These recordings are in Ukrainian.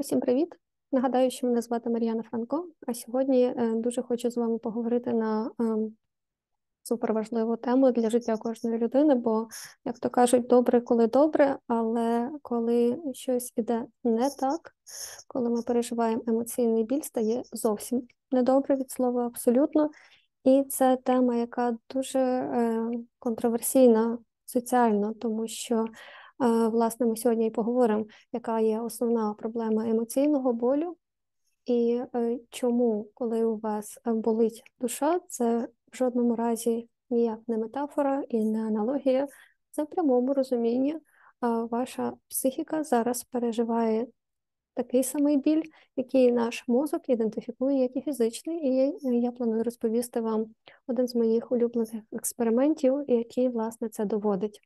Усім привіт! Нагадаю, що мене звати Мар'яна Франко, а сьогодні е, дуже хочу з вами поговорити на е, суперважливу тему для життя кожної людини, бо, як то кажуть, добре, коли добре, але коли щось іде не так, коли ми переживаємо емоційний біль, стає зовсім недобре від слова абсолютно. І це тема, яка дуже е, контроверсійна соціально, тому що Власне, ми сьогодні і поговоримо, яка є основна проблема емоційного болю, і е, чому, коли у вас болить душа, це в жодному разі ніяк не метафора і не аналогія, це в прямому розумінні. Ваша психіка зараз переживає такий самий біль, який наш мозок ідентифікує як і фізичний, і я планую розповісти вам один з моїх улюблених експериментів, який, власне, це доводить.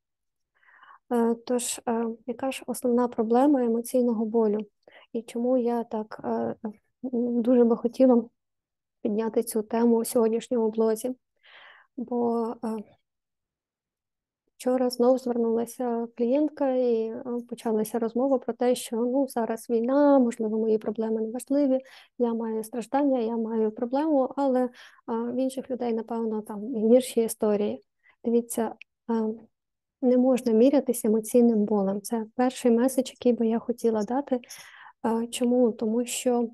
Е, тож, е, яка ж основна проблема емоційного болю? І чому я так е, дуже би хотіла підняти цю тему у сьогоднішньому блозі? Бо вчора знову звернулася клієнтка і почалася розмова про те, що ну зараз війна, можливо, мої проблеми не важливі, я маю страждання, я маю проблему, але в інших людей, напевно, там гірші історії. Дивіться не можна мірятися емоційним болем. Це перший меседж, який би я хотіла дати. Чому? Тому що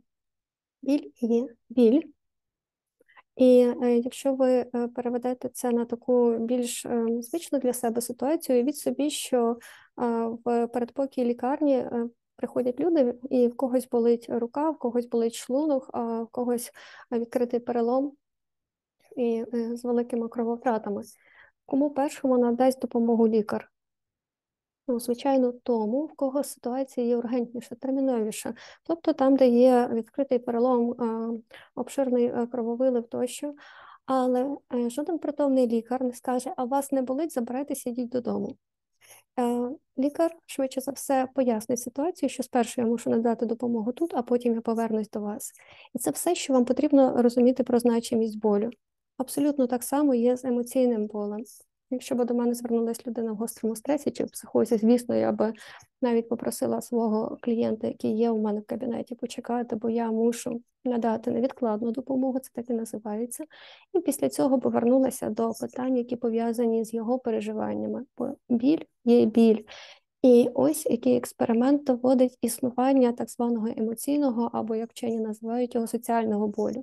біль є біль. І е, якщо ви е, переведете це на таку більш е, звичну для себе ситуацію, уявіть собі, що в передпокій лікарні приходять люди, і в когось болить рука, в когось болить шлунок, а в когось відкритий перелом і з великими крововтратами. Кому першому надасть допомогу лікар? Ну, звичайно, тому, в кого ситуація є ургентніша, терміновіша, тобто там, де є відкритий перелом, обширний крововилив тощо. Але е, жоден притомний лікар не скаже, а вас не болить, забирайтеся, йдіть додому. Е, лікар, швидше за все, пояснить ситуацію, що спершу я мушу надати допомогу тут, а потім я повернусь до вас. І це все, що вам потрібно розуміти про значимість болю. Абсолютно так само є з емоційним болем. Якщо б до мене звернулася людина в гострому стресі чи в психозі, звісно, я би навіть попросила свого клієнта, який є у мене в кабінеті, почекати, бо я мушу надати невідкладну допомогу, це так і називається. І після цього повернулася до питань, які пов'язані з його переживаннями. Бо біль є біль. І ось який експеримент доводить існування так званого емоційного або як вчені називають його соціального болю.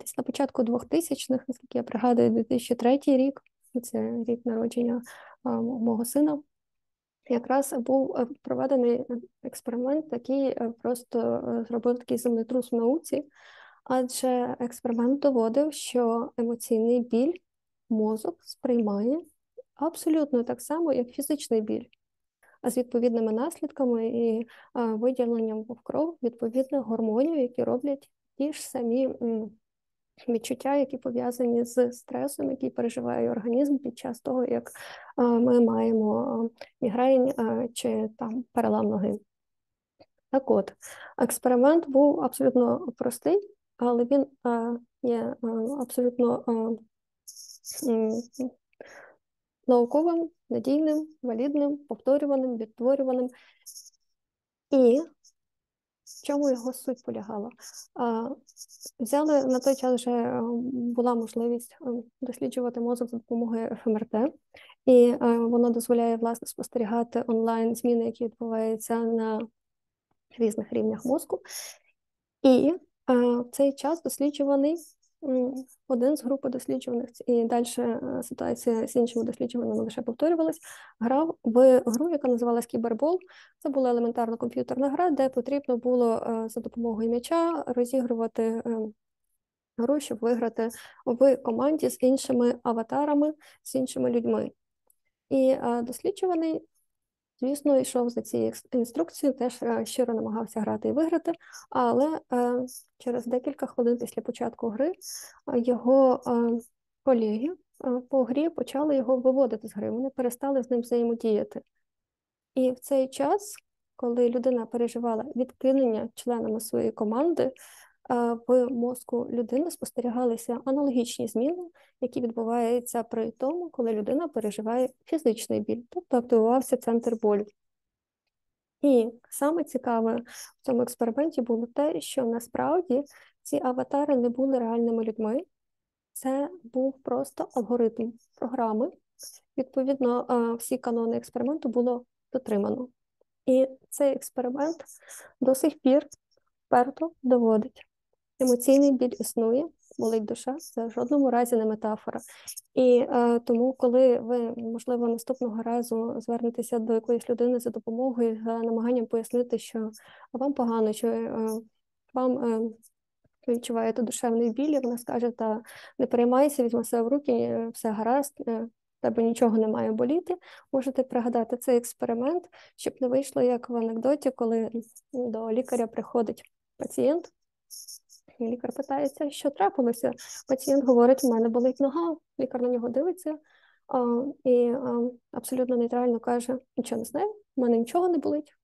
Десь на початку 2000-х, наскільки я пригадую, 2003 рік, це рік народження мого сина. Якраз був е, проведений експеримент, який е, просто е, зробив такий землетрус в науці, адже експеримент доводив, що емоційний біль мозок сприймає абсолютно так само, як фізичний біль, а з відповідними наслідками і виділенням в кров відповідних гормонів, які роблять ті ж самі відчуття, які пов'язані з стресом, який переживає організм під час того, як ми маємо мігрень чи там перелам ноги. Так от, експеримент був абсолютно простий, але він є абсолютно науковим, надійним, валідним, повторюваним, відтворюваним. І чому його суть полягала? Взяли на той час вже е, була можливість е, досліджувати мозок за допомогою ФМРТ, і е, воно дозволяє власне спостерігати онлайн зміни, які відбуваються на різних рівнях мозку. І в цей час досліджуваний один з групи досліджуваних, і далі е, ситуація з іншими досліджуваннями лише повторювалась, грав в гру, яка називалась Кібербол. Це була елементарна комп'ютерна гра, де потрібно було е, за допомогою м'яча розігрувати е, гру, щоб виграти в команді з іншими аватарами, з іншими людьми. І досліджуваний Звісно, йшов за цією інструкцією, теж е, щиро намагався грати і виграти, але е, через декілька хвилин після початку гри е, його колеги по грі почали його виводити з гри, вони перестали з ним взаємодіяти. І в цей час, коли людина переживала відкинення членами своєї команди, в мозку людини спостерігалися аналогічні зміни, які відбуваються при тому, коли людина переживає фізичний біль, тобто активувався центр болю. І саме цікаве в цьому експерименті було те, що насправді ці аватари не були реальними людьми, це був просто алгоритм програми. Відповідно, всі канони експерименту було дотримано. І цей експеримент до сих пір вперто доводить. Емоційний біль існує, болить душа, це в жодному разі не метафора. І е, тому, коли ви, можливо, наступного разу звернетеся до якоїсь людини за допомогою, за намаганням пояснити, що вам погано, що е, вам е, відчуваєте душевний біль, і вона скаже, та не переймайся, візьми себе в руки, е, все гаразд, е, тебе нічого не має боліти. Можете пригадати цей експеримент, щоб не вийшло як в анекдоті, коли до лікаря приходить пацієнт. І лікар питається, що трапилося. Пацієнт говорить, у мене болить нога, лікар на нього дивиться а, і а, абсолютно нейтрально каже, нічого не знаю, у мене нічого не болить.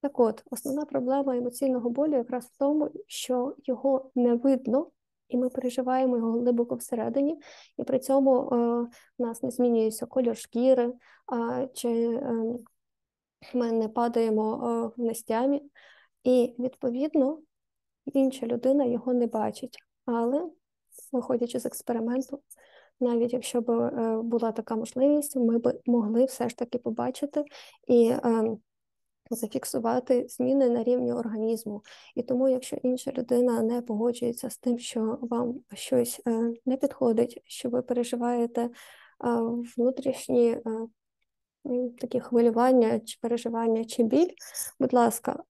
Так от, основна проблема емоційного болю якраз в тому, що його не видно, і ми переживаємо його глибоко всередині, і при цьому е, в нас не змінюється кольор шкіри, е, чи е, ми не падаємо е, в нестямі, і відповідно інша людина його не бачить. Але, виходячи з експерименту, навіть якщо б е, була така можливість, ми б могли все ж таки побачити і е, зафіксувати зміни на рівні організму. І тому, якщо інша людина не погоджується з тим, що вам щось е, не підходить, що ви переживаєте внутрішні такі хвилювання чи переживання чи біль, будь ласка,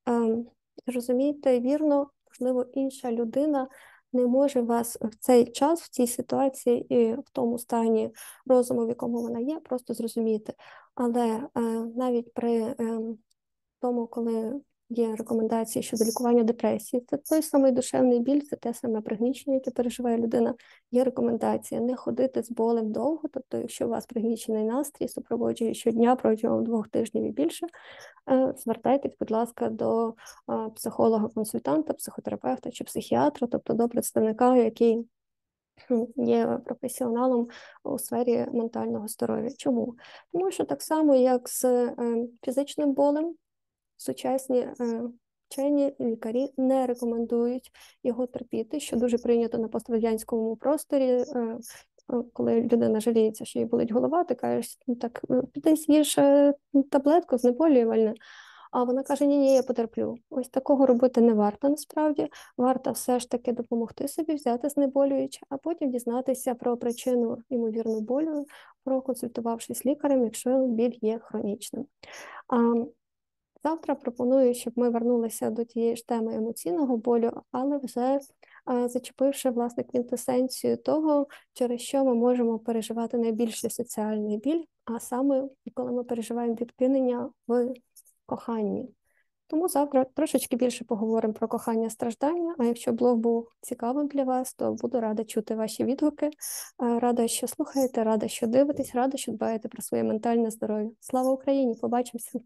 розумійте вірно, можливо, інша людина не може вас в цей час, в цій ситуації і в тому стані розуму, в якому вона є, просто зрозуміти. Але е, навіть при е, тому, коли є рекомендації щодо лікування депресії, це той самий душевний біль, це те саме пригнічення, яке переживає людина. Є рекомендація не ходити з болем довго, тобто, якщо у вас пригнічений настрій, супроводжує щодня протягом двох тижнів і більше, е, звертайтесь, будь ласка, до психолога-консультанта, психотерапевта чи психіатра, тобто до представника, який Є професіоналом у сфері ментального здоров'я. Чому? Тому що так само, як з е, фізичним болем, сучасні е, вчені лікарі не рекомендують його терпіти, що дуже прийнято на пострадянському просторі. Е, е, коли людина жаліється, що їй болить голова, ти кажеш, ну так піди з'їж таблетку знеболювальне. А вона каже: Ні, ні, я потерплю. Ось такого робити не варто насправді. Варто все ж таки допомогти собі, взяти знеболююче, а потім дізнатися про причину ймовірну болю, проконсультувавшись лікарем, якщо біль є хронічним. Завтра пропоную, щоб ми вернулися до тієї ж теми емоційного болю, але вже зачепивши власне квінтесенцію того, через що ми можемо переживати найбільший соціальний біль, а саме коли ми переживаємо відкинення в коханні. Тому завтра трошечки більше поговоримо про кохання страждання. А якщо блог був цікавим для вас, то буду рада чути ваші відгуки. Рада, що слухаєте, рада, що дивитесь, рада, що дбаєте про своє ментальне здоров'я. Слава Україні! Побачимося!